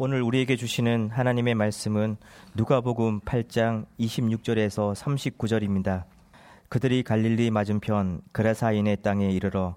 오늘 우리에게 주시는 하나님의 말씀은 누가복음 8장 26절에서 39절입니다. 그들이 갈릴리 맞은편 그라사인의 땅에 이르러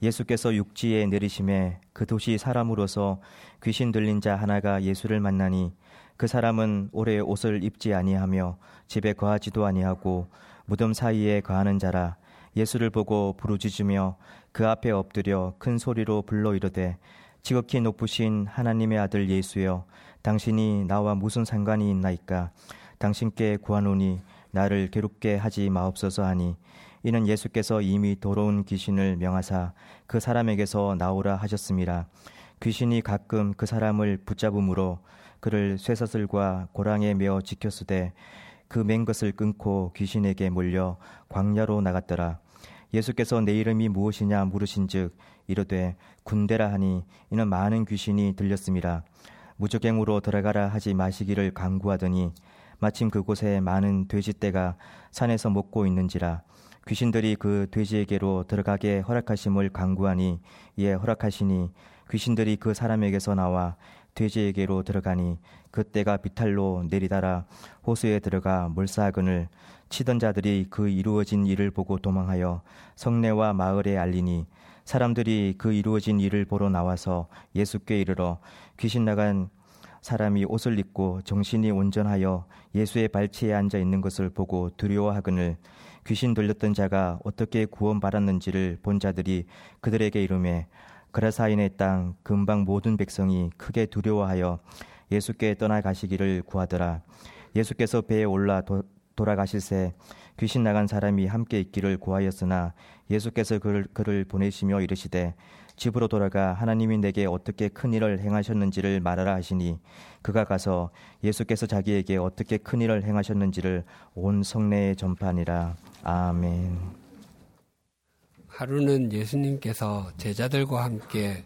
예수께서 육지에 내리심에 그 도시 사람으로서 귀신 들린 자 하나가 예수를 만나니 그 사람은 오래 옷을 입지 아니하며 집에 거하지도 아니하고 무덤 사이에 거하는 자라 예수를 보고 부르짖으며 그 앞에 엎드려 큰 소리로 불러 이르되 지극히 높으신 하나님의 아들 예수여 당신이 나와 무슨 상관이 있나이까 당신께 구하노니 나를 괴롭게 하지 마옵소서 하니 이는 예수께서 이미 더러운 귀신을 명하사 그 사람에게서 나오라 하셨습니다. 귀신이 가끔 그 사람을 붙잡음으로 그를 쇠사슬과 고랑에 메어 지켰으되 그 맨 것을 끊고 귀신에게 몰려 광야로 나갔더라. 예수께서 내 이름이 무엇이냐 물으신즉 이르되 군대라 하니 이는 많은 귀신이 들렸습니다. 무적행으로 들어가라 하지 마시기를 강구하더니 마침 그곳에 많은 돼지떼가 산에서 먹고 있는지라 귀신들이 그 돼지에게로 들어가게 허락하심을 강구하니 이에 허락하시니 귀신들이 그 사람에게서 나와 돼지에게로 들어가니 그때가 비탈로 내리다라 호수에 들어가 몰사하거늘 치던 자들이 그 이루어진 일을 보고 도망하여 성내와 마을에 알리니 사람들이 그 이루어진 일을 보러 나와서 예수께 이르러 귀신 나간 사람이 옷을 입고 정신이 온전하여 예수의 발치에 앉아 있는 것을 보고 두려워하거늘 귀신 들렸던 자가 어떻게 구원받았는지를 본 자들이 그들에게 이름에 그라사인의 땅 금방 모든 백성이 크게 두려워하여 예수께 떠나가시기를 구하더라. 예수께서 배에 올라 도, 돌아가실새 귀신 나간 사람이 함께 있기를 구하였으나 예수께서 그를, 그를 보내시며 이르시되 집으로 돌아가 하나님이 내게 어떻게 큰 일을 행하셨는지를 말하라 하시니 그가 가서 예수께서 자기에게 어떻게 큰 일을 행하셨는지를 온 성내에 전파하니라. 아멘. 하루는 예수님께서 제자들과 함께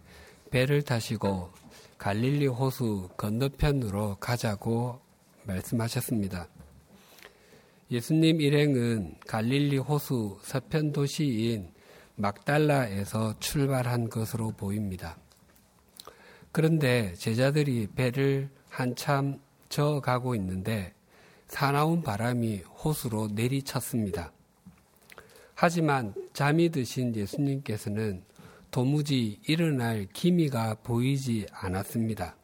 배를 타시고 갈릴리 호수 건너편으로 가자고 말씀하셨습니다. 예수님 일행은 갈릴리 호수 서편 도시인 막달라에서 출발한 것으로 보입니다. 그런데 제자들이 배를 한참 저 가고 있는데 사나운 바람이 호수로 내리쳤습니다. 하지만 잠이 드신 예수님께서는 도무지 일어날 기미가 보이지 않았습니다.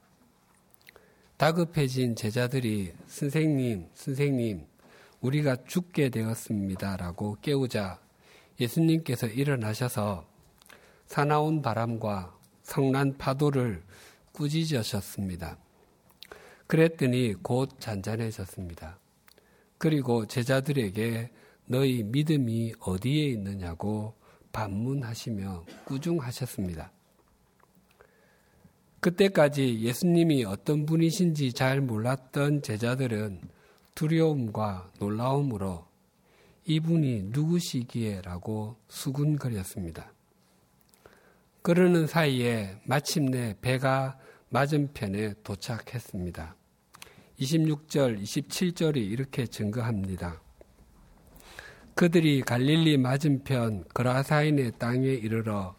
다급해진 제자들이 선생님, 선생님, 우리가 죽게 되었습니다. 라고 깨우자 예수님께서 일어나셔서 사나운 바람과 성난 파도를 꾸짖으셨습니다. 그랬더니 곧 잔잔해졌습니다. 그리고 제자들에게 너희 믿음이 어디에 있느냐고 반문하시며 꾸중하셨습니다. 그때까지 예수님이 어떤 분이신지 잘 몰랐던 제자들은 두려움과 놀라움으로 이분이 누구시기에라고 수군거렸습니다. 그러는 사이에 마침내 배가 맞은편에 도착했습니다. 26절, 27절이 이렇게 증거합니다. 그들이 갈릴리 맞은편 그라사인의 땅에 이르러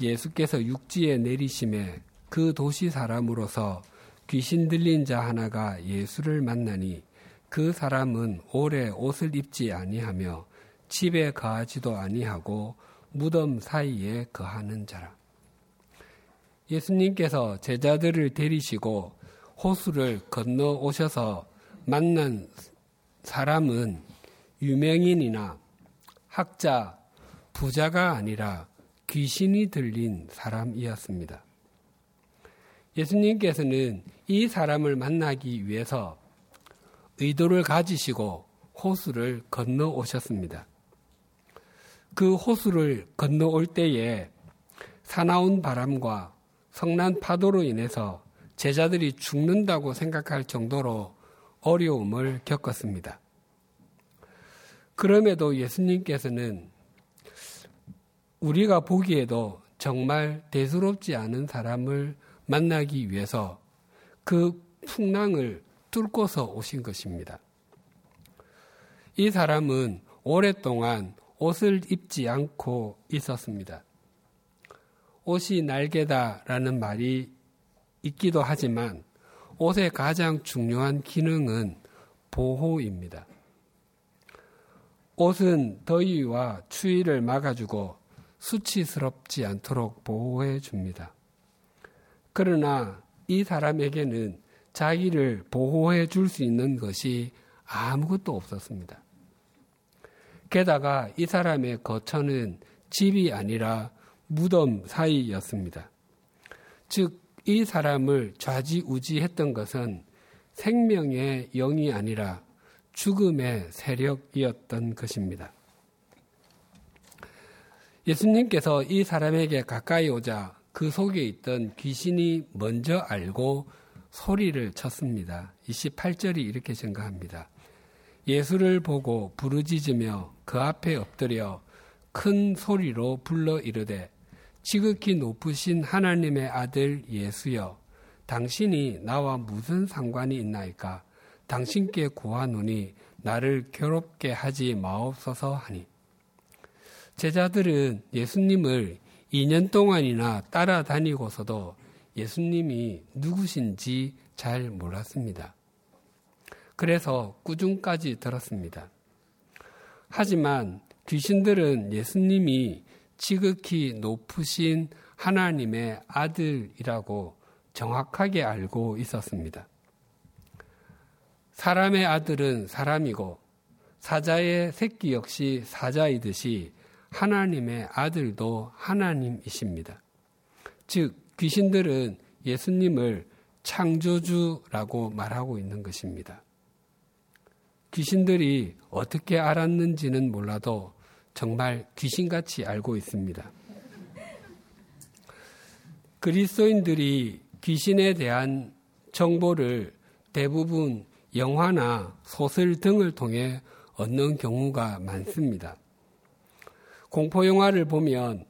예수께서 육지에 내리심에 그 도시 사람으로서 귀신 들린 자 하나가 예수를 만나니 그 사람은 오래 옷을 입지 아니하며 집에 거하지도 아니하고 무덤 사이에 거하는 자라. 예수님께서 제자들을 데리시고 호수를 건너 오셔서 만난 사람은 유명인이나 학자, 부자가 아니라 귀신이 들린 사람이었습니다. 예수님께서는 이 사람을 만나기 위해서 의도를 가지시고 호수를 건너 오셨습니다. 그 호수를 건너 올 때에 사나운 바람과 성난 파도로 인해서 제자들이 죽는다고 생각할 정도로 어려움을 겪었습니다. 그럼에도 예수님께서는 우리가 보기에도 정말 대수롭지 않은 사람을 만나기 위해서 그 풍랑을 뚫고서 오신 것입니다. 이 사람은 오랫동안 옷을 입지 않고 있었습니다. 옷이 날개다라는 말이 있기도 하지만 옷의 가장 중요한 기능은 보호입니다. 옷은 더위와 추위를 막아주고 수치스럽지 않도록 보호해 줍니다. 그러나 이 사람에게는 자기를 보호해 줄 수 있는 것이 아무것도 없었습니다. 게다가 이 사람의 거처는 집이 아니라 무덤 사이였습니다. 즉, 이 사람을 좌지우지했던 것은 생명의 영이 아니라 죽음의 세력이었던 것입니다. 예수님께서 이 사람에게 가까이 오자 그 속에 있던 귀신이 먼저 알고 소리를 쳤습니다. 28절이 이렇게 증가합니다. 예수를 보고 부르짖으며 그 앞에 엎드려 큰 소리로 불러 이르되 지극히 높으신 하나님의 아들 예수여 당신이 나와 무슨 상관이 있나이까 당신께 구하노니 나를 괴롭게 하지 마옵소서 하니 제자들은 예수님을 2년 동안이나 따라다니고서도 예수님이 누구신지 잘 몰랐습니다. 그래서 꾸중까지 들었습니다. 하지만 귀신들은 예수님이 지극히 높으신 하나님의 아들이라고 정확하게 알고 있었습니다. 사람의 아들은 사람이고 사자의 새끼 역시 사자이듯이 하나님의 아들도 하나님이십니다. 즉, 귀신들은 예수님을 창조주라고 말하고 있는 것입니다. 귀신들이 어떻게 알았는지는 몰라도 정말 귀신같이 알고 있습니다. 그리스도인들이 귀신에 대한 정보를 대부분 영화나 소설 등을 통해 얻는 경우가 많습니다. 공포영화를 보면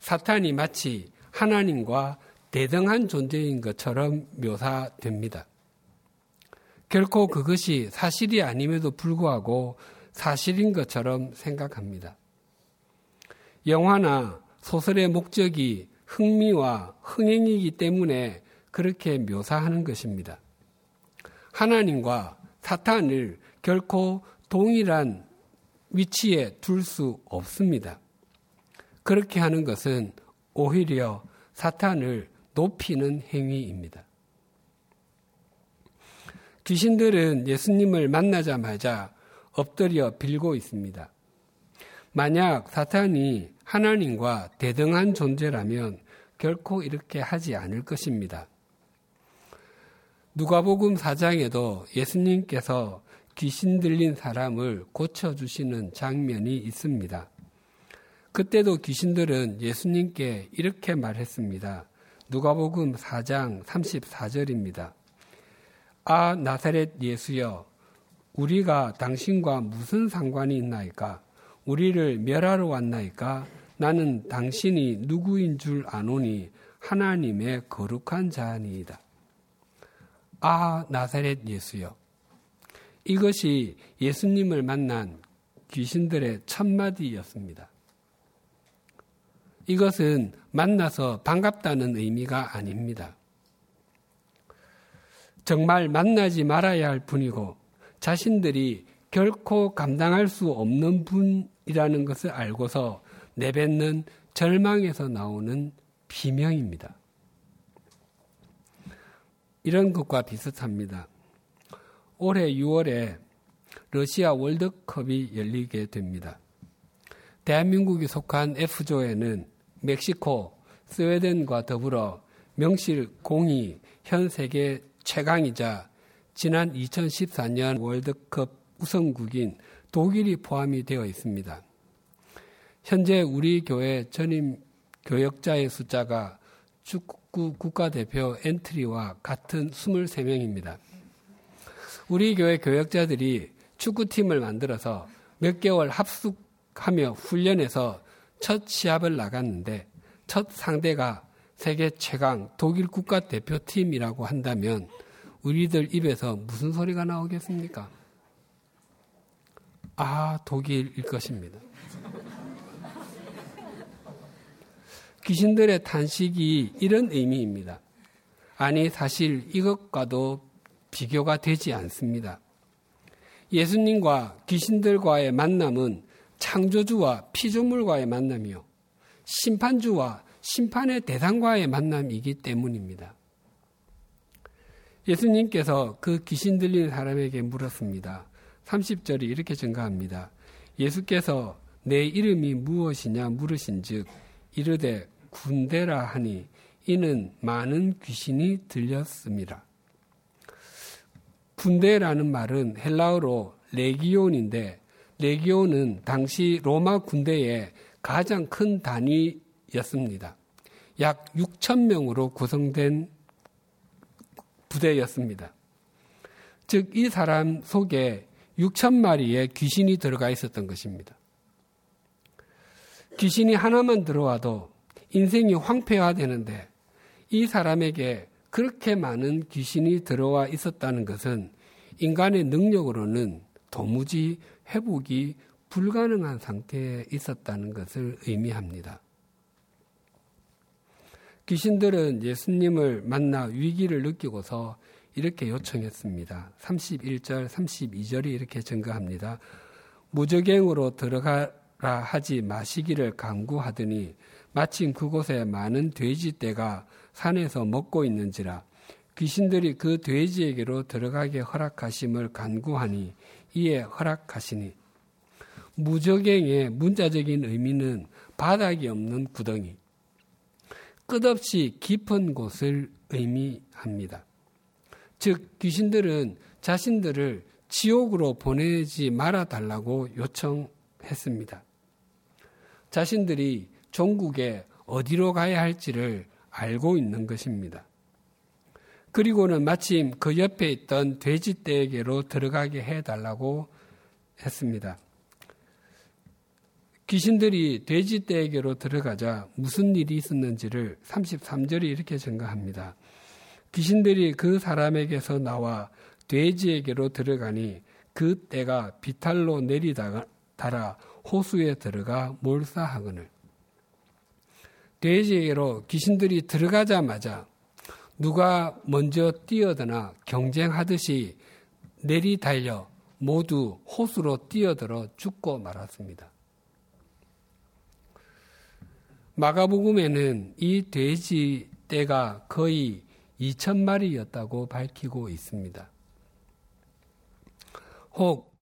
사탄이 마치 하나님과 대등한 존재인 것처럼 묘사됩니다. 결코 그것이 사실이 아님에도 불구하고 사실인 것처럼 생각합니다. 영화나 소설의 목적이 흥미와 흥행이기 때문에 그렇게 묘사하는 것입니다. 하나님과 사탄을 결코 동일한 위치에 둘 수 없습니다. 그렇게 하는 것은 오히려 사탄을 높이는 행위입니다. 귀신들은 예수님을 만나자마자 엎드려 빌고 있습니다. 만약 사탄이 하나님과 대등한 존재라면 결코 이렇게 하지 않을 것입니다. 누가복음 4장에도 예수님께서 귀신 들린 사람을 고쳐주시는 장면이 있습니다. 그때도 귀신들은 예수님께 이렇게 말했습니다. 누가복음 4장 34절입니다. 아, 나사렛 예수여, 우리가 당신과 무슨 상관이 있나이까? 우리를 멸하러 왔나이까? 나는 당신이 누구인 줄 아노니 하나님의 거룩한 자니이다. 아, 나사렛 예수여. 이것이 예수님을 만난 귀신들의 첫 마디였습니다. 이것은 만나서 반갑다는 의미가 아닙니다. 정말 만나지 말아야 할 분이고 자신들이 결코 감당할 수 없는 분이라는 것을 알고서 내뱉는 절망에서 나오는 비명입니다. 이런 것과 비슷합니다. 올해 6월에 러시아 월드컵이 열리게 됩니다. 대한민국이 속한 F조에는 멕시코, 스웨덴과 더불어 명실 공히 현 세계 최강이자 지난 2014년 월드컵 우승국인 독일이 포함이 되어 있습니다. 현재 우리 교회 전임 교역자의 숫자가 축구 국가대표 엔트리와 같은 23명입니다. 우리 교회 교역자들이 축구팀을 만들어서 몇 개월 합숙하며 훈련해서 첫 시합을 나갔는데 첫 상대가 세계 최강 독일 국가대표팀이라고 한다면 우리들 입에서 무슨 소리가 나오겠습니까? 아, 독일일 것입니다. 귀신들의 탄식이 이런 의미입니다. 아니, 사실 이것과도 비교가 되지 않습니다. 예수님과 귀신들과의 만남은 창조주와 피조물과의 만남이요. 심판주와 심판의 대상과의 만남이기 때문입니다. 예수님께서 그 귀신 들린 사람에게 물었습니다. 30절이 이렇게 증가합니다. 예수께서 내 이름이 무엇이냐 물으신 즉 이르되 군대라 하니 이는 많은 귀신이 들렸습니다. 군대라는 말은 헬라어로 레기온인데 레기온은 당시 로마 군대의 가장 큰 단위였습니다. 약 6천 명으로 구성된 부대였습니다. 즉, 이 사람 속에 6천 마리의 귀신이 들어가 있었던 것입니다. 귀신이 하나만 들어와도 인생이 황폐화되는데 이 사람에게 그렇게 많은 귀신이 들어와 있었다는 것은 인간의 능력으로는 도무지 회복이 불가능한 상태에 있었다는 것을 의미합니다. 귀신들은 예수님을 만나 위기를 느끼고서 이렇게 요청했습니다. 31절, 32절이 이렇게 증거합니다. 무적행으로 들어가라 하지 마시기를 강구하더니 마침 그곳에 많은 돼지떼가 산에서 먹고 있는지라 귀신들이 그 돼지에게로 들어가게 허락하심을 간구하니 이에 허락하시니 무적행의 문자적인 의미는 바닥이 없는 구덩이 끝없이 깊은 곳을 의미합니다. 즉 귀신들은 자신들을 지옥으로 보내지 말아 달라고 요청했습니다. 자신들이 종국에 어디로 가야 할지를 알고 있는 것입니다. 그리고는 마침 그 옆에 있던 돼지떼에게로 들어가게 해달라고 했습니다. 귀신들이 돼지떼에게로 들어가자 무슨 일이 있었는지를 33절이 이렇게 증가합니다. 귀신들이 그 사람에게서 나와 돼지에게로 들어가니 그 떼가 비탈로 내리다가 달아 호수에 들어가 몰사하거늘. 돼지에게로 귀신들이 들어가자마자 누가 먼저 뛰어드나 경쟁하듯이 내리달려 모두 호수로 뛰어들어 죽고 말았습니다. 마가복음에는 이 돼지 떼가 거의 2천 마리였다고 밝히고 있습니다. 혹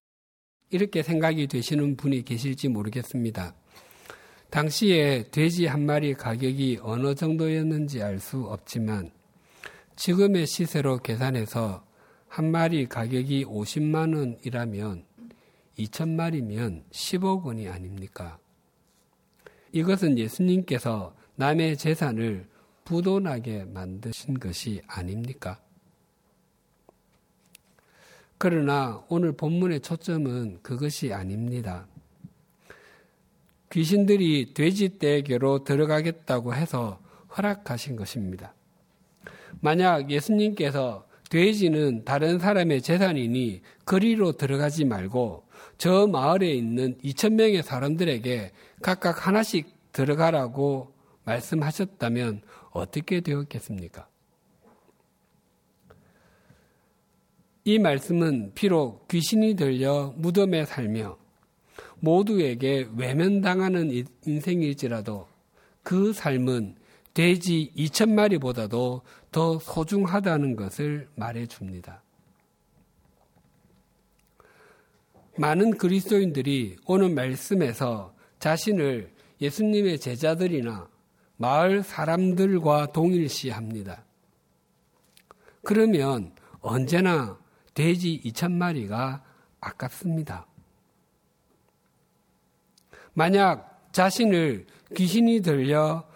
이렇게 생각이 되시는 분이 계실지 모르겠습니다. 당시에 돼지 한 마리 가격이 어느 정도였는지 알 수 없지만 지금의 시세로 계산해서 한 마리 가격이 50만 원이라면 2천 마리면 10억 원이 아닙니까? 이것은 예수님께서 남의 재산을 부도나게 만드신 것이 아닙니까? 그러나 오늘 본문의 초점은 그것이 아닙니다. 귀신들이 돼지떼에게로 들어가겠다고 해서 허락하신 것입니다. 만약 예수님께서 돼지는 다른 사람의 재산이니 거리로 들어가지 말고 저 마을에 있는 2천 명의 사람들에게 각각 하나씩 들어가라고 말씀하셨다면 어떻게 되었겠습니까? 이 말씀은 비록 귀신이 들려 무덤에 살며 모두에게 외면당하는 인생일지라도 그 삶은 돼지 2천 마리보다도 더 소중하다는 것을 말해 줍니다. 많은 그리스도인들이 오늘 말씀에서 자신을 예수님의 제자들이나 마을 사람들과 동일시합니다. 그러면 언제나 돼지 2천 마리가 아깝습니다. 만약 자신을 귀신이 들려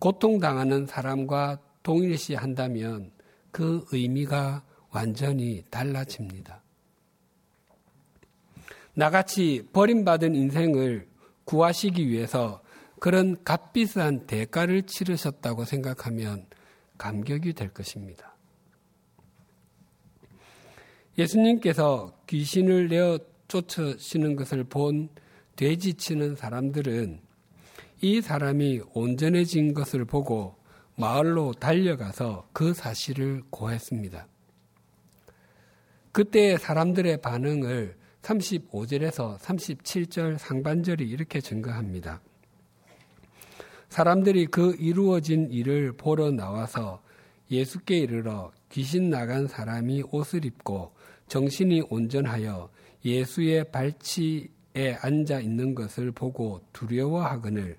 고통당하는 사람과 동일시 한다면 그 의미가 완전히 달라집니다. 나같이 버림받은 인생을 구하시기 위해서 그런 값비싼 대가를 치르셨다고 생각하면 감격이 될 것입니다. 예수님께서 귀신을 내어 쫓으시는 것을 본 돼지치는 사람들은 이 사람이 온전해진 것을 보고 마을로 달려가서 그 사실을 고했습니다. 그때 사람들의 반응을 35절에서 37절 상반절이 이렇게 증거합니다. 사람들이 그 이루어진 일을 보러 나와서 예수께 이르러 귀신 나간 사람이 옷을 입고 정신이 온전하여 예수의 발치에 앉아 있는 것을 보고 두려워하거늘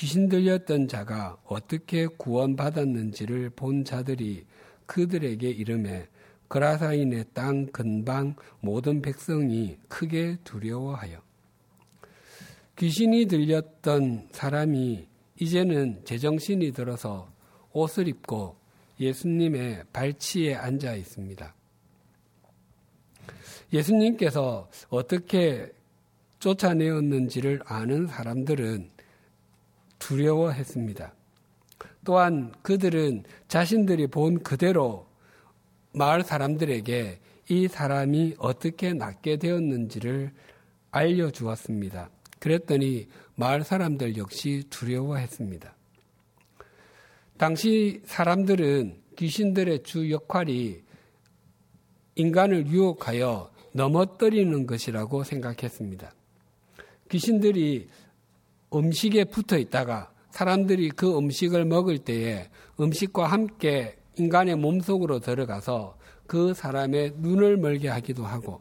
귀신 들렸던 자가 어떻게 구원받았는지를 본 자들이 그들에게 이름에 그라사인의 땅 근방 모든 백성이 크게 두려워하여 귀신이 들렸던 사람이 이제는 제정신이 들어서 옷을 입고 예수님의 발치에 앉아 있습니다. 예수님께서 어떻게 쫓아내었는지를 아는 사람들은 두려워했습니다. 또한 그들은 자신들이 본 그대로 마을 사람들에게 이 사람이 어떻게 낫게 되었는지를 알려주었습니다. 그랬더니 마을 사람들 역시 두려워했습니다. 당시 사람들은 귀신들의 주 역할이 인간을 유혹하여 넘어뜨리는 것이라고 생각했습니다. 귀신들이 음식에 붙어 있다가 사람들이 그 음식을 먹을 때에 음식과 함께 인간의 몸속으로 들어가서 그 사람의 눈을 멀게 하기도 하고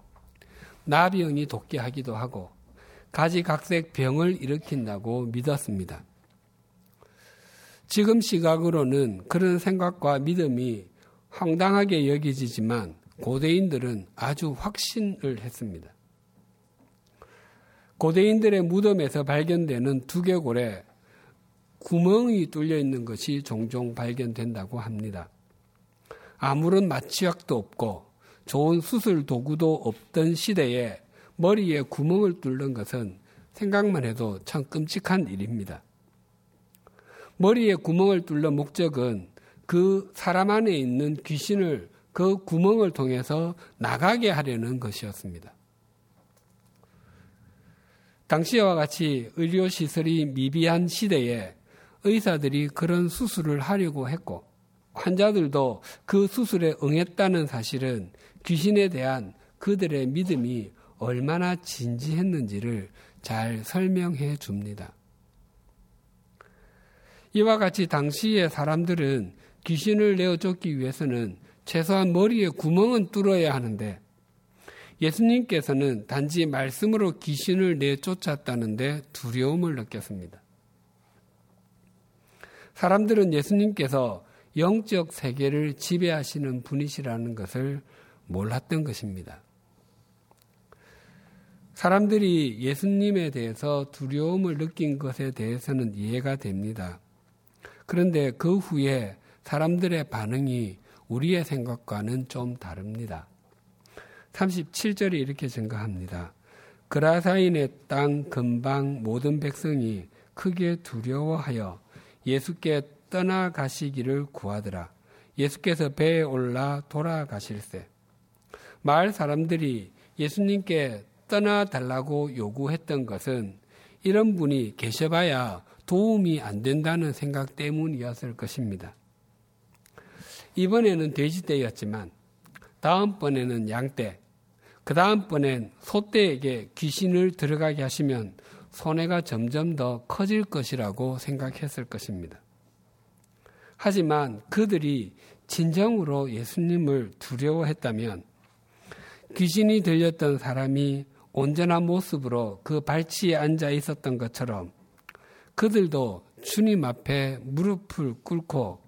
나병이 돕게 하기도 하고 가지각색 병을 일으킨다고 믿었습니다. 지금 시각으로는 그런 생각과 믿음이 황당하게 여기지만 고대인들은 아주 확신을 했습니다. 고대인들의 무덤에서 발견되는 두개골에 구멍이 뚫려 있는 것이 종종 발견된다고 합니다. 아무런 마취약도 없고 좋은 수술 도구도 없던 시대에 머리에 구멍을 뚫는 것은 생각만 해도 참 끔찍한 일입니다. 머리에 구멍을 뚫는 목적은 그 사람 안에 있는 귀신을 그 구멍을 통해서 나가게 하려는 것이었습니다. 당시와 같이 의료시설이 미비한 시대에 의사들이 그런 수술을 하려고 했고 환자들도 그 수술에 응했다는 사실은 귀신에 대한 그들의 믿음이 얼마나 진지했는지를 잘 설명해 줍니다. 이와 같이 당시의 사람들은 귀신을 내어 쫓기 위해서는 최소한 머리에 구멍은 뚫어야 하는데 예수님께서는 단지 말씀으로 귀신을 내쫓았다는데 두려움을 느꼈습니다. 사람들은 예수님께서 영적 세계를 지배하시는 분이시라는 것을 몰랐던 것입니다. 사람들이 예수님에 대해서 두려움을 느낀 것에 대해서는 이해가 됩니다. 그런데 그 후에 사람들의 반응이 우리의 생각과는 좀 다릅니다. 37절이 이렇게 증가합니다. 그라사인의 땅 근방 모든 백성이 크게 두려워하여 예수께 떠나가시기를 구하더라. 예수께서 배에 올라 돌아가실세. 마을 사람들이 예수님께 떠나달라고 요구했던 것은 이런 분이 계셔봐야 도움이 안 된다는 생각 때문이었을 것입니다. 이번에는 돼지 떼였지만 다음번에는 양 떼, 그 다음번엔 소떼에게 귀신을 들어가게 하시면 손해가 점점 더 커질 것이라고 생각했을 것입니다. 하지만 그들이 진정으로 예수님을 두려워했다면 귀신이 들렸던 사람이 온전한 모습으로 그 발치에 앉아 있었던 것처럼 그들도 주님 앞에 무릎을 꿇고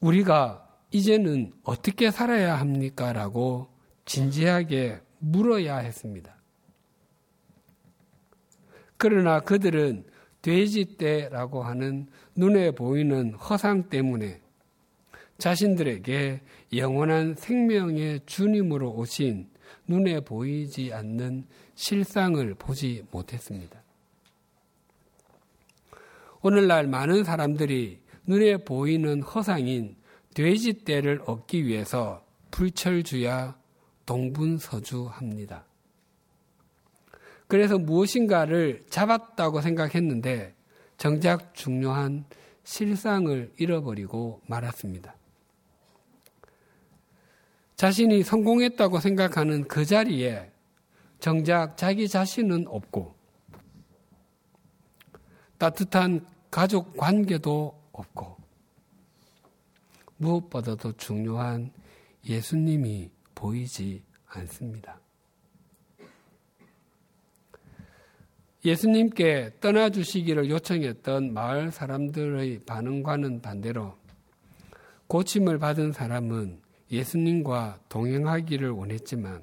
우리가 이제는 어떻게 살아야 합니까? 라고 진지하게 물어야 했습니다. 그러나 그들은 돼지떼라고 하는 눈에 보이는 허상 때문에 자신들에게 영원한 생명의 주님으로 오신 눈에 보이지 않는 실상을 보지 못했습니다. 오늘날 많은 사람들이 눈에 보이는 허상인 돼지떼를 얻기 위해서 불철주야 동분서주합니다. 그래서 무엇인가를 잡았다고 생각했는데 정작 중요한 실상을 잃어버리고 말았습니다. 자신이 성공했다고 생각하는 그 자리에 정작 자기 자신은 없고 따뜻한 가족 관계도 없고 무엇보다도 중요한 예수님이 보이지 않습니다. 예수님께 떠나주시기를 요청했던 마을 사람들의 반응과는 반대로 고침을 받은 사람은 예수님과 동행하기를 원했지만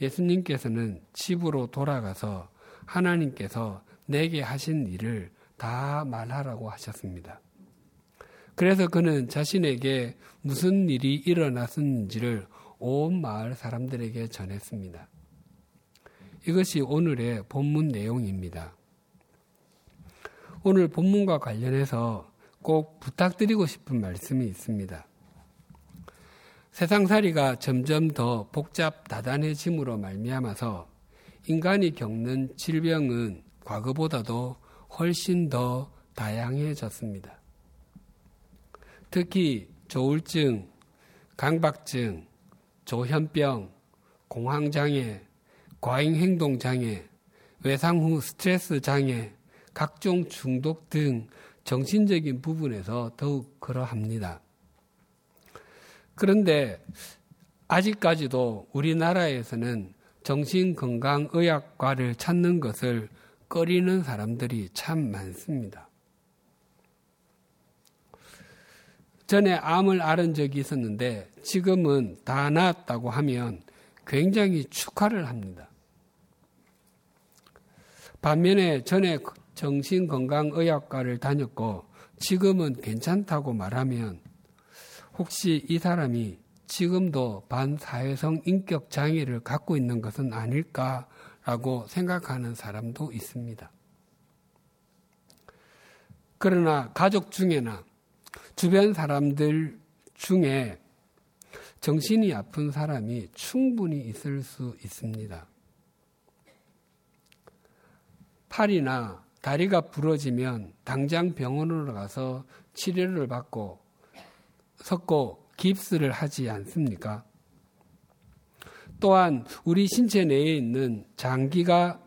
예수님께서는 집으로 돌아가서 하나님께서 내게 하신 일을 다 말하라고 하셨습니다. 그래서 그는 자신에게 무슨 일이 일어났는지를 온 마을 사람들에게 전했습니다. 이것이 오늘의 본문 내용입니다. 오늘 본문과 관련해서 꼭 부탁드리고 싶은 말씀이 있습니다. 세상살이가 점점 더 복잡 다단해짐으로 말미암아서 인간이 겪는 질병은 과거보다도 훨씬 더 다양해졌습니다. 특히 조울증, 강박증, 조현병, 공황장애, 과잉행동장애, 외상 후 스트레스 장애, 각종 중독 등 정신적인 부분에서 더욱 그러합니다. 그런데 아직까지도 우리나라에서는 정신건강의학과를 찾는 것을 꺼리는 사람들이 참 많습니다. 전에 암을 앓은 적이 있었는데 지금은 다 나았다고 하면 굉장히 축하를 합니다. 반면에 전에 정신건강의학과를 다녔고 지금은 괜찮다고 말하면 혹시 이 사람이 지금도 반사회성 인격 장애를 갖고 있는 것은 아닐까라고 생각하는 사람도 있습니다. 그러나 가족 중에나 주변 사람들 중에 정신이 아픈 사람이 충분히 있을 수 있습니다. 팔이나 다리가 부러지면 당장 병원으로 가서 치료를 받고 섞고 깁스를 하지 않습니까? 또한 우리 신체 내에 있는 장기가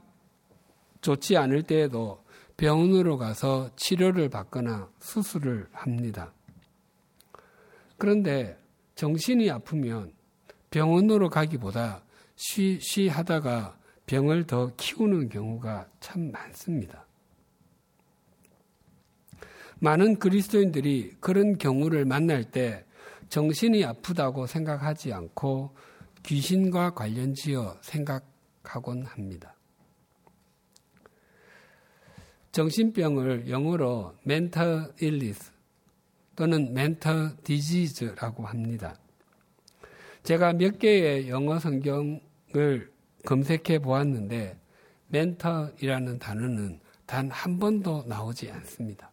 좋지 않을 때에도 병원으로 가서 치료를 받거나 수술을 합니다. 그런데 정신이 아프면 병원으로 가기보다 쉬쉬 하다가 병을 더 키우는 경우가 참 많습니다. 많은 그리스도인들이 그런 경우를 만날 때 정신이 아프다고 생각하지 않고 귀신과 관련지어 생각하곤 합니다. 정신병을 영어로 mental illness 또는 mental disease라고 합니다. 제가 몇 개의 영어 성경을 검색해 보았는데 mental이라는 단어는 단 한 번도 나오지 않습니다.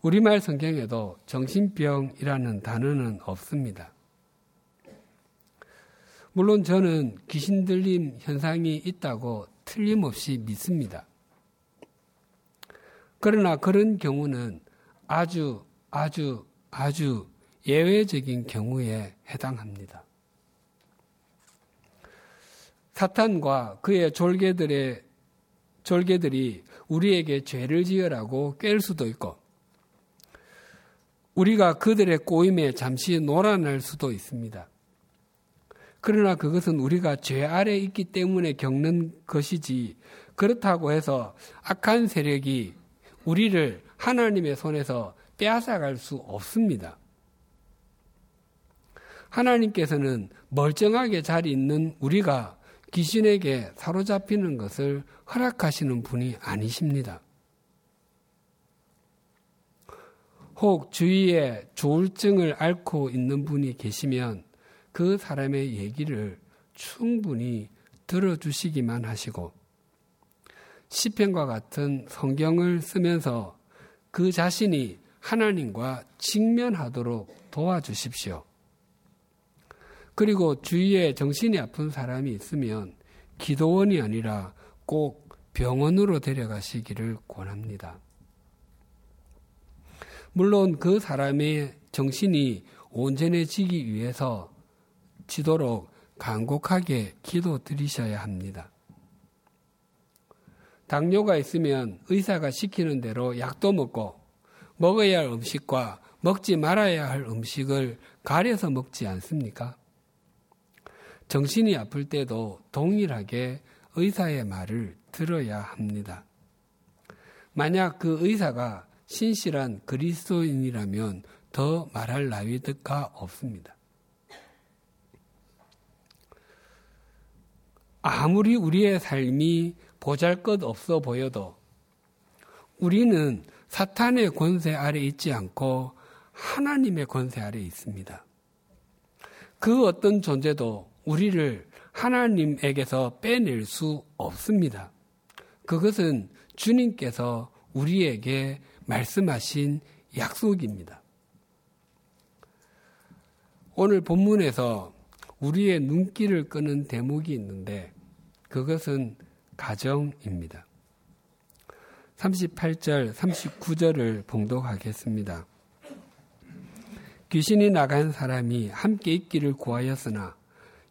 우리말 성경에도 정신병이라는 단어는 없습니다. 물론 저는 귀신 들림 현상이 있다고 틀림없이 믿습니다. 그러나 그런 경우는 아주 아주 아주 예외적인 경우에 해당합니다. 사탄과 그의 졸개들의 졸개들이 우리에게 죄를 지으라고 깰 수도 있고 우리가 그들의 꼬임에 잠시 놀아날 수도 있습니다. 그러나 그것은 우리가 죄 아래 있기 때문에 겪는 것이지 그렇다고 해서 악한 세력이 우리를 하나님의 손에서 빼앗아갈 수 없습니다. 하나님께서는 멀쩡하게 잘 있는 우리가 귀신에게 사로잡히는 것을 허락하시는 분이 아니십니다. 혹 주위에 조울증을 앓고 있는 분이 계시면 그 사람의 얘기를 충분히 들어주시기만 하시고 시편과 같은 성경을 쓰면서 그 자신이 하나님과 직면하도록 도와주십시오. 그리고 주위에 정신이 아픈 사람이 있으면 기도원이 아니라 꼭 병원으로 데려가시기를 권합니다. 물론 그 사람의 정신이 온전해지기 위해서 지도록 간곡하게 기도 드리셔야 합니다. 당뇨가 있으면 의사가 시키는 대로 약도 먹고 먹어야 할 음식과 먹지 말아야 할 음식을 가려서 먹지 않습니까? 정신이 아플 때도 동일하게 의사의 말을 들어야 합니다. 만약 그 의사가 신실한 그리스도인이라면 더 말할 나위가 없습니다. 아무리 우리의 삶이 보잘 것 없어 보여도 우리는 사탄의 권세 아래 있지 않고 하나님의 권세 아래 있습니다. 그 어떤 존재도 우리를 하나님에게서 빼낼 수 없습니다. 그것은 주님께서 우리에게 말씀하신 약속입니다. 오늘 본문에서 우리의 눈길을 끄는 대목이 있는데 그것은 가정입니다. 38절, 39절을 봉독하겠습니다. 귀신이 나간 사람이 함께 있기를 구하였으나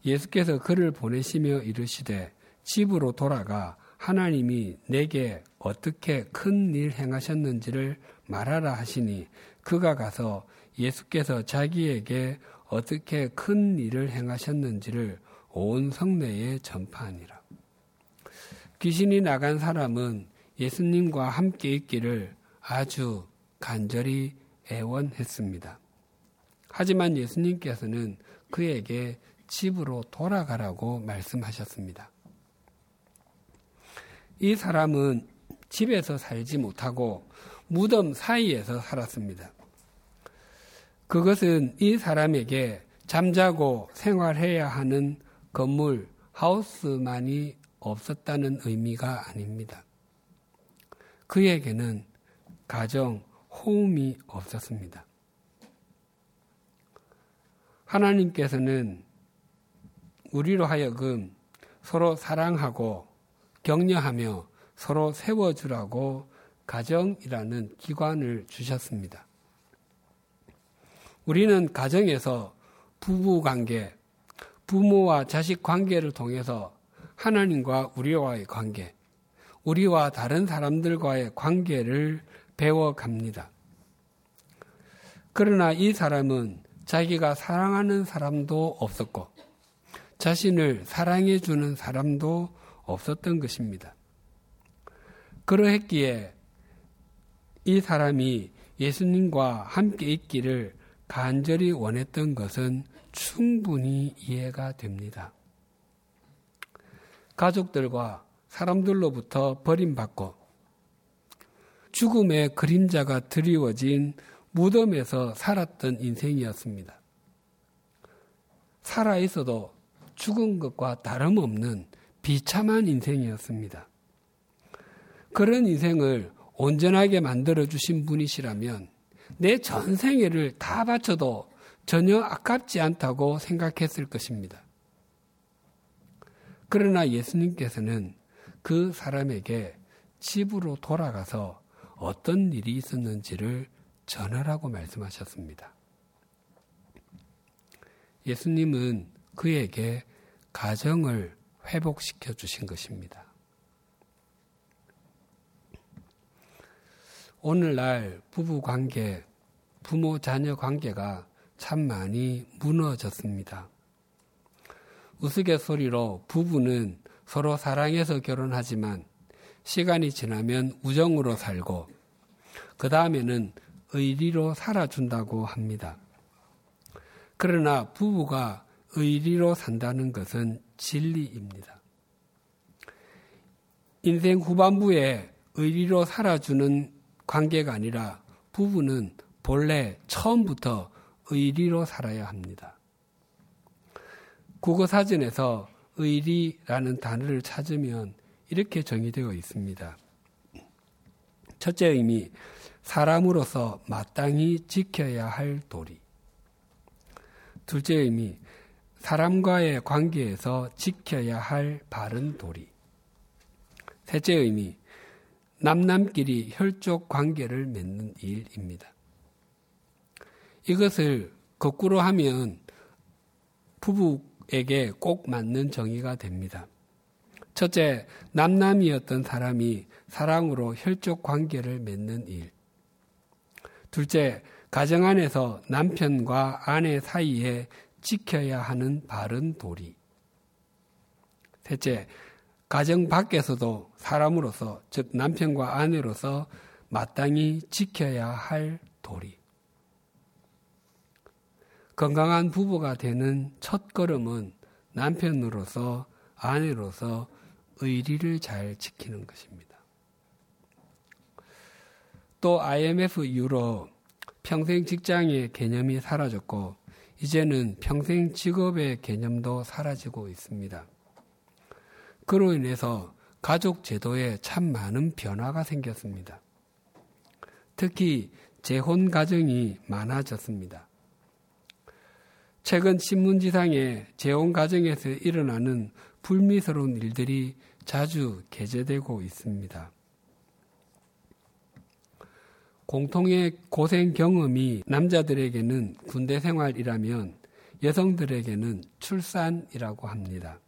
예수께서 그를 보내시며 이르시되 집으로 돌아가 하나님이 내게 어떻게 큰 일 행하셨는지를 말하라 하시니 그가 가서 예수께서 자기에게 어떻게 큰 일을 행하셨는지를 온 성내에 전파하니라. 귀신이 나간 사람은 예수님과 함께 있기를 아주 간절히 애원했습니다. 하지만 예수님께서는 그에게 집으로 돌아가라고 말씀하셨습니다. 이 사람은 집에서 살지 못하고 무덤 사이에서 살았습니다. 그것은 이 사람에게 잠자고 생활해야 하는 건물, 하우스만이 없었다는 의미가 아닙니다. 그에게는 가정, 호흡이 없었습니다. 하나님께서는 우리로 하여금 서로 사랑하고 격려하며 서로 세워주라고 가정이라는 기관을 주셨습니다. 우리는 가정에서 부부 관계, 부모와 자식 관계를 통해서 하나님과 우리와의 관계, 우리와 다른 사람들과의 관계를 배워갑니다. 그러나 이 사람은 자기가 사랑하는 사람도 없었고, 자신을 사랑해주는 사람도 없었던 것입니다. 그러했기에 이 사람이 예수님과 함께 있기를 간절히 원했던 것은 충분히 이해가 됩니다. 가족들과 사람들로부터 버림받고 죽음의 그림자가 드리워진 무덤에서 살았던 인생이었습니다. 살아 있어도 죽은 것과 다름없는 비참한 인생이었습니다. 그런 인생을 온전하게 만들어주신 분이시라면 내 전생애를 다 바쳐도 전혀 아깝지 않다고 생각했을 것입니다. 그러나 예수님께서는 그 사람에게 집으로 돌아가서 어떤 일이 있었는지를 전하라고 말씀하셨습니다. 예수님은 그에게 가정을 회복시켜 주신 것입니다. 오늘날 부부 관계, 부모 자녀 관계가 참 많이 무너졌습니다. 우스갯소리로 부부는 서로 사랑해서 결혼하지만 시간이 지나면 우정으로 살고 그 다음에는 의리로 살아준다고 합니다. 그러나 부부가 의리로 산다는 것은 진리입니다. 인생 후반부에 의리로 살아주는 관계가 아니라 부부는 본래 처음부터 의리로 살아야 합니다. 국어 사전에서 의리라는 단어를 찾으면 이렇게 정의되어 있습니다. 첫째 의미, 사람으로서 마땅히 지켜야 할 도리. 둘째 의미, 사람과의 관계에서 지켜야 할 바른 도리. 셋째 의미, 남남끼리 혈족 관계를 맺는 일입니다. 이것을 거꾸로 하면 부부 에게 꼭 맞는 정의가 됩니다. 첫째, 남남이었던 사람이 사랑으로 혈족 관계를 맺는 일. 둘째, 가정 안에서 남편과 아내 사이에 지켜야 하는 바른 도리. 셋째, 가정 밖에서도 사람으로서, 즉 남편과 아내로서 마땅히 지켜야 할 도리. 건강한 부부가 되는 첫 걸음은 남편으로서 아내로서 의리를 잘 지키는 것입니다. 또 IMF 이후로 평생 직장의 개념이 사라졌고 이제는 평생 직업의 개념도 사라지고 있습니다. 그로 인해서 가족 제도에 참 많은 변화가 생겼습니다. 특히 재혼 가정이 많아졌습니다. 최근 신문지상에 재혼 가정에서 일어나는 불미스러운 일들이 자주 게재되고 있습니다. 공통의 고생 경험이 남자들에게는 군대 생활이라면 여성들에게는 출산이라고 합니다.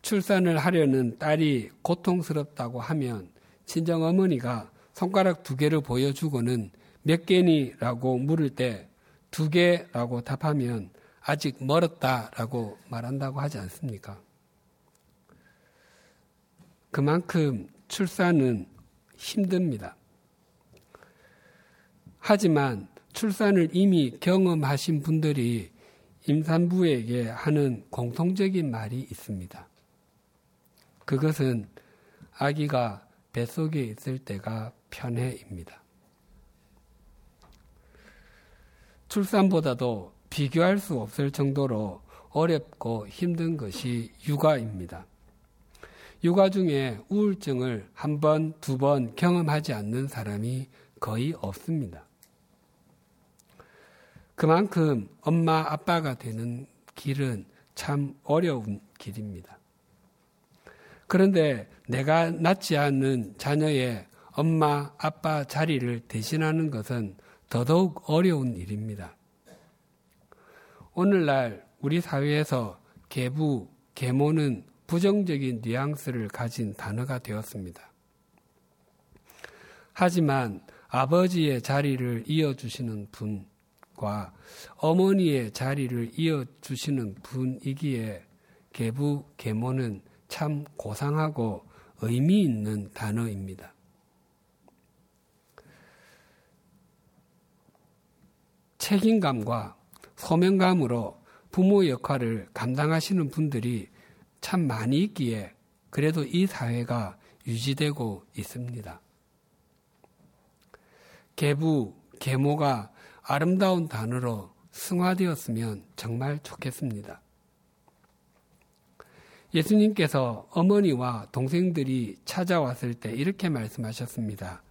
출산을 하려는 딸이 고통스럽다고 하면 친정 어머니가 손가락 두 개를 보여주고는 몇 개니라고 물을 때 두 개라고 답하면 아직 멀었다라고 말한다고 하지 않습니까? 그만큼 출산은 힘듭니다. 하지만 출산을 이미 경험하신 분들이 임산부에게 하는 공통적인 말이 있습니다. 그것은 아기가 뱃속에 있을 때가 편해입니다. 출산보다도 비교할 수 없을 정도로 어렵고 힘든 것이 육아입니다. 육아 중에 우울증을 한 번, 두 번 경험하지 않는 사람이 거의 없습니다. 그만큼 엄마, 아빠가 되는 길은 참 어려운 길입니다. 그런데 내가 낳지 않는 자녀의 엄마, 아빠 자리를 대신하는 것은 더더욱 어려운 일입니다. 오늘날 우리 사회에서 계부, 계모는 부정적인 뉘앙스를 가진 단어가 되었습니다. 하지만 아버지의 자리를 이어주시는 분과 어머니의 자리를 이어주시는 분이기에 계부, 계모는 참 고상하고 의미 있는 단어입니다. 책임감과 소명감으로 부모 역할을 감당하시는 분들이 참 많이 있기에 그래도 이 사회가 유지되고 있습니다. 계부, 계모가 아름다운 단어로 승화되었으면 정말 좋겠습니다. 예수님께서 어머니와 동생들이 찾아왔을 때 이렇게 말씀하셨습니다.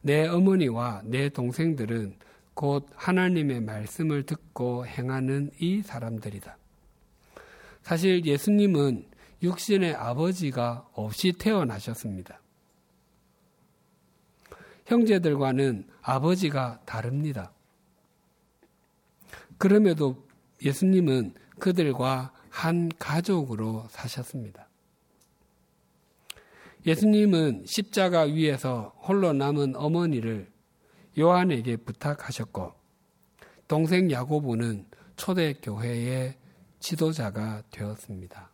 내 어머니와 내 동생들은 곧 하나님의 말씀을 듣고 행하는 이 사람들이다. 사실 예수님은 육신의 아버지가 없이 태어나셨습니다. 형제들과는 아버지가 다릅니다. 그럼에도 예수님은 그들과 한 가족으로 사셨습니다. 예수님은 십자가 위에서 홀로 남은 어머니를 요한에게 부탁하셨고 동생 야고보는 초대 교회의 지도자가 되었습니다.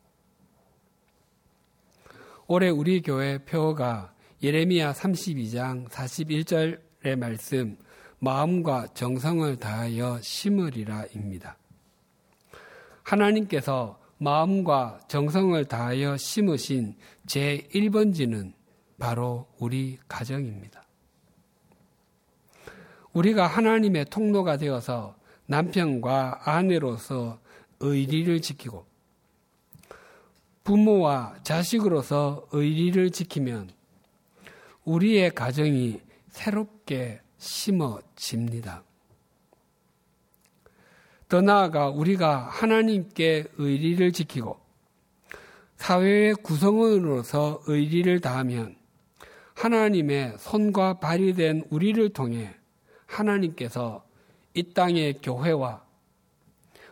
올해 우리 교회 표어가 예레미야 32장 41절의 말씀 마음과 정성을 다하여 심으리라입니다. 하나님께서 마음과 정성을 다하여 심으신 제 1번지는 바로 우리 가정입니다. 우리가 하나님의 통로가 되어서 남편과 아내로서 의리를 지키고 부모와 자식으로서 의리를 지키면 우리의 가정이 새롭게 심어집니다. 더 나아가 우리가 하나님께 의리를 지키고 사회의 구성원으로서 의리를 다하면 하나님의 손과 발이 된 우리를 통해 하나님께서 이 땅의 교회와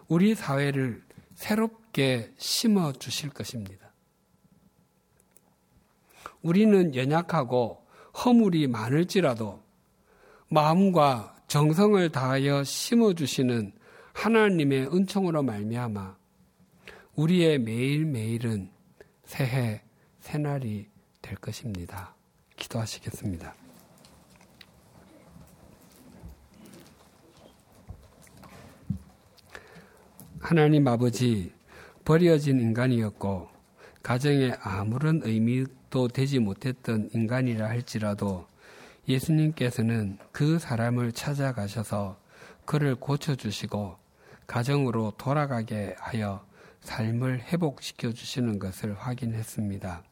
우리 사회를 새롭게 심어 주실 것입니다. 우리는 연약하고 허물이 많을지라도 마음과 정성을 다하여 심어 주시는 하나님의 은총으로 말미암아 우리의 매일매일은 새해 새날이 될 것입니다. 기도하시겠습니다. 하나님 아버지 버려진 인간이었고 가정에 아무런 의미도 되지 못했던 인간이라 할지라도 예수님께서는 그 사람을 찾아가셔서 그를 고쳐주시고 가정으로 돌아가게 하여 삶을 회복시켜 주시는 것을 확인했습니다.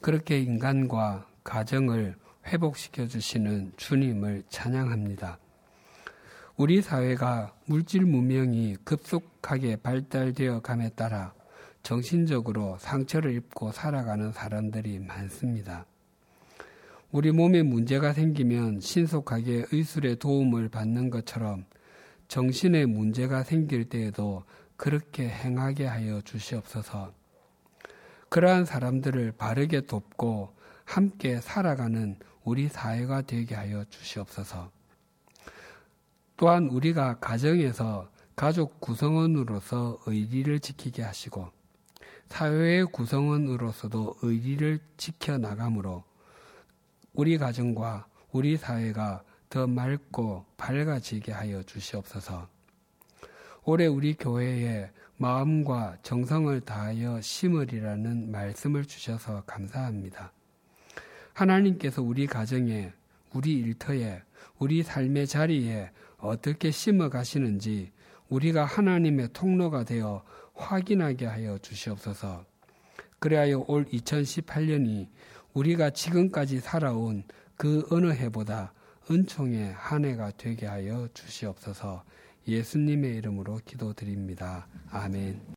그렇게 인간과 가정을 회복시켜 주시는 주님을 찬양합니다. 우리 사회가 물질 문명이 급속하게 발달되어 감에 따라 정신적으로 상처를 입고 살아가는 사람들이 많습니다. 우리 몸에 문제가 생기면 신속하게 의술의 도움을 받는 것처럼 정신에 문제가 생길 때에도 그렇게 행하게 하여 주시옵소서. 그러한 사람들을 바르게 돕고 함께 살아가는 우리 사회가 되게 하여 주시옵소서. 또한 우리가 가정에서 가족 구성원으로서 의리를 지키게 하시고 사회의 구성원으로서도 의리를 지켜 나가므로 우리 가정과 우리 사회가 더 맑고 밝아지게 하여 주시옵소서. 올해 우리 교회에 마음과 정성을 다하여 심으리라는 말씀을 주셔서 감사합니다. 하나님께서 우리 가정에, 우리 일터에, 우리 삶의 자리에 어떻게 심어 가시는지 우리가 하나님의 통로가 되어 확인하게 하여 주시옵소서. 그래야 올 2018년이 우리가 지금까지 살아온 그 어느 해보다 은총의 한 해가 되게 하여 주시옵소서 예수님의 이름으로 기도드립니다. 아멘.